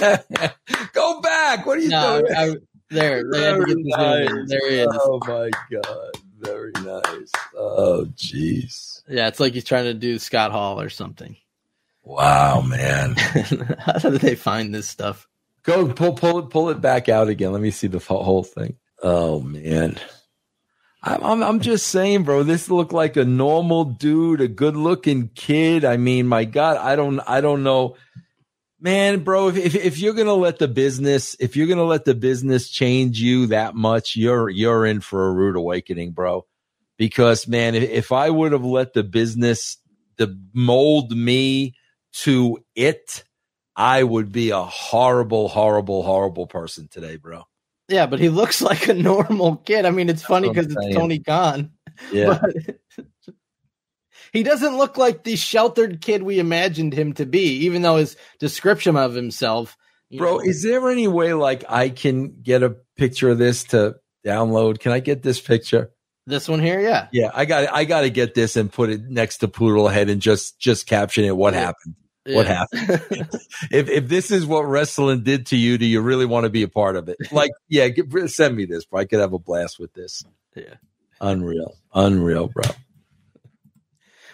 (laughs) Go back. What are you No, doing? I- there, they had to get Very this nice. There he is. Oh my god. Very nice. Oh jeez. Yeah, it's like he's trying to do Scott Hall or something. Wow, man. (laughs) How did they find this stuff? Go pull pull it pull it back out again. Let me see the whole thing. Oh man. I'm, I'm just saying, bro. This looked like a normal dude, a good looking kid. I mean, my God, I don't I don't know, man, bro. If, if if you're gonna let the business, if you're gonna let the business change you that much, you're you're in for a rude awakening, bro. Because man, if, if I would have let the business the mold me to it, I would be a horrible, horrible, horrible person today, bro. Yeah, but he looks (laughs) like a normal kid. I mean, it's funny because it's. Tony Khan. Yeah. (laughs) But he doesn't look like the sheltered kid we imagined him to be, even though his description of himself. Bro, know- is there any way like I can get a picture of this to download? Can I get this picture? this one here, yeah. Yeah, I got I got to get this and put it next to Poodle Head and just just caption it. What Yeah. happened? What Yeah. happened? (laughs) if if this is what wrestling did to you, do you really want to be a part of it? Like, yeah, get, send me this, bro. I could have a blast with this. Yeah. Unreal, unreal, bro.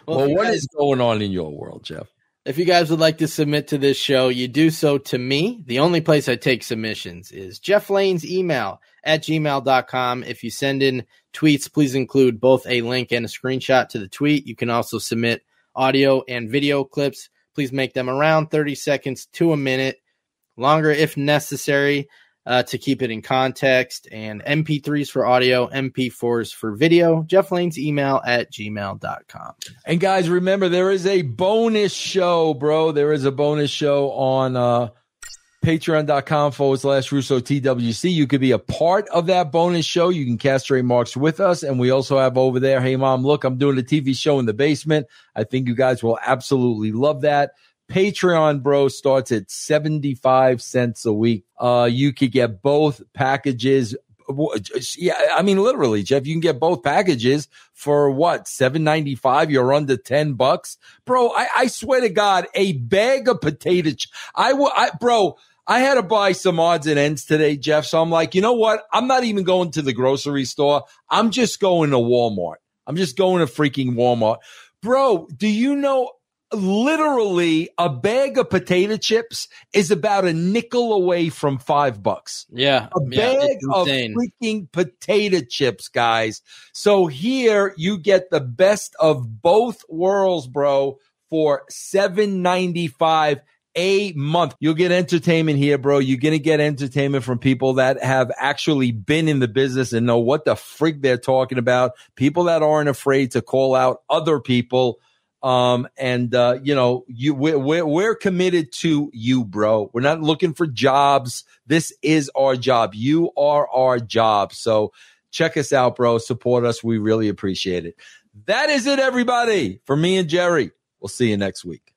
Well, Well, what guys- is going on in your world, Jeff? If you guys would like to submit to this show, you do so to me. The only place I take submissions is Jeff Lane's email at gmail.com. If you send in tweets, please include both a link and a screenshot to the tweet. You can also submit audio and video clips. Please make them around 30 seconds to a minute, longer if necessary, uh, to keep it in context. And MP3s for audio, MP4s for video. Jeff Lane's email at gmail.com. And guys, remember there is a bonus show, bro. There is a bonus show on uh patreon.com forward slash Russo TWC. You could be a part of that bonus show. You can cast remarks with us. And we also have over there, hey mom, look, I'm doing a TV show in the basement. I think you guys will absolutely love that. Patreon, bro, starts at 75 cents a week. Uh, you could get both packages. Yeah, I mean, literally, Jeff, you can get both packages for what? Seven ninety five. You're under ten bucks, bro. I, I swear to God, a bag of potato. Ch- I will, I, bro. I had to buy some odds and ends today, Jeff. So I'm like, you know what? I'm not even going to the grocery store. I'm just going to Walmart. I'm just going to freaking Walmart, bro. Do you know? literally a bag of potato chips is about a nickel away from five bucks. Yeah. A bag it's of freaking potato chips, guys. So here you get the best of both worlds, bro, for seven ninety five a month. You'll get entertainment here, bro. You're going to get entertainment from people that have actually been in the business and know what the frig they're talking about. People that aren't afraid to call out other people. Um, and, uh, you know, you, we're, we're, we're committed to you, bro. We're not looking for jobs. This is our job. You are our job. So check us out, bro. Support us. We really appreciate it. That is it, everybody. For me and Jerry, we'll see you next week.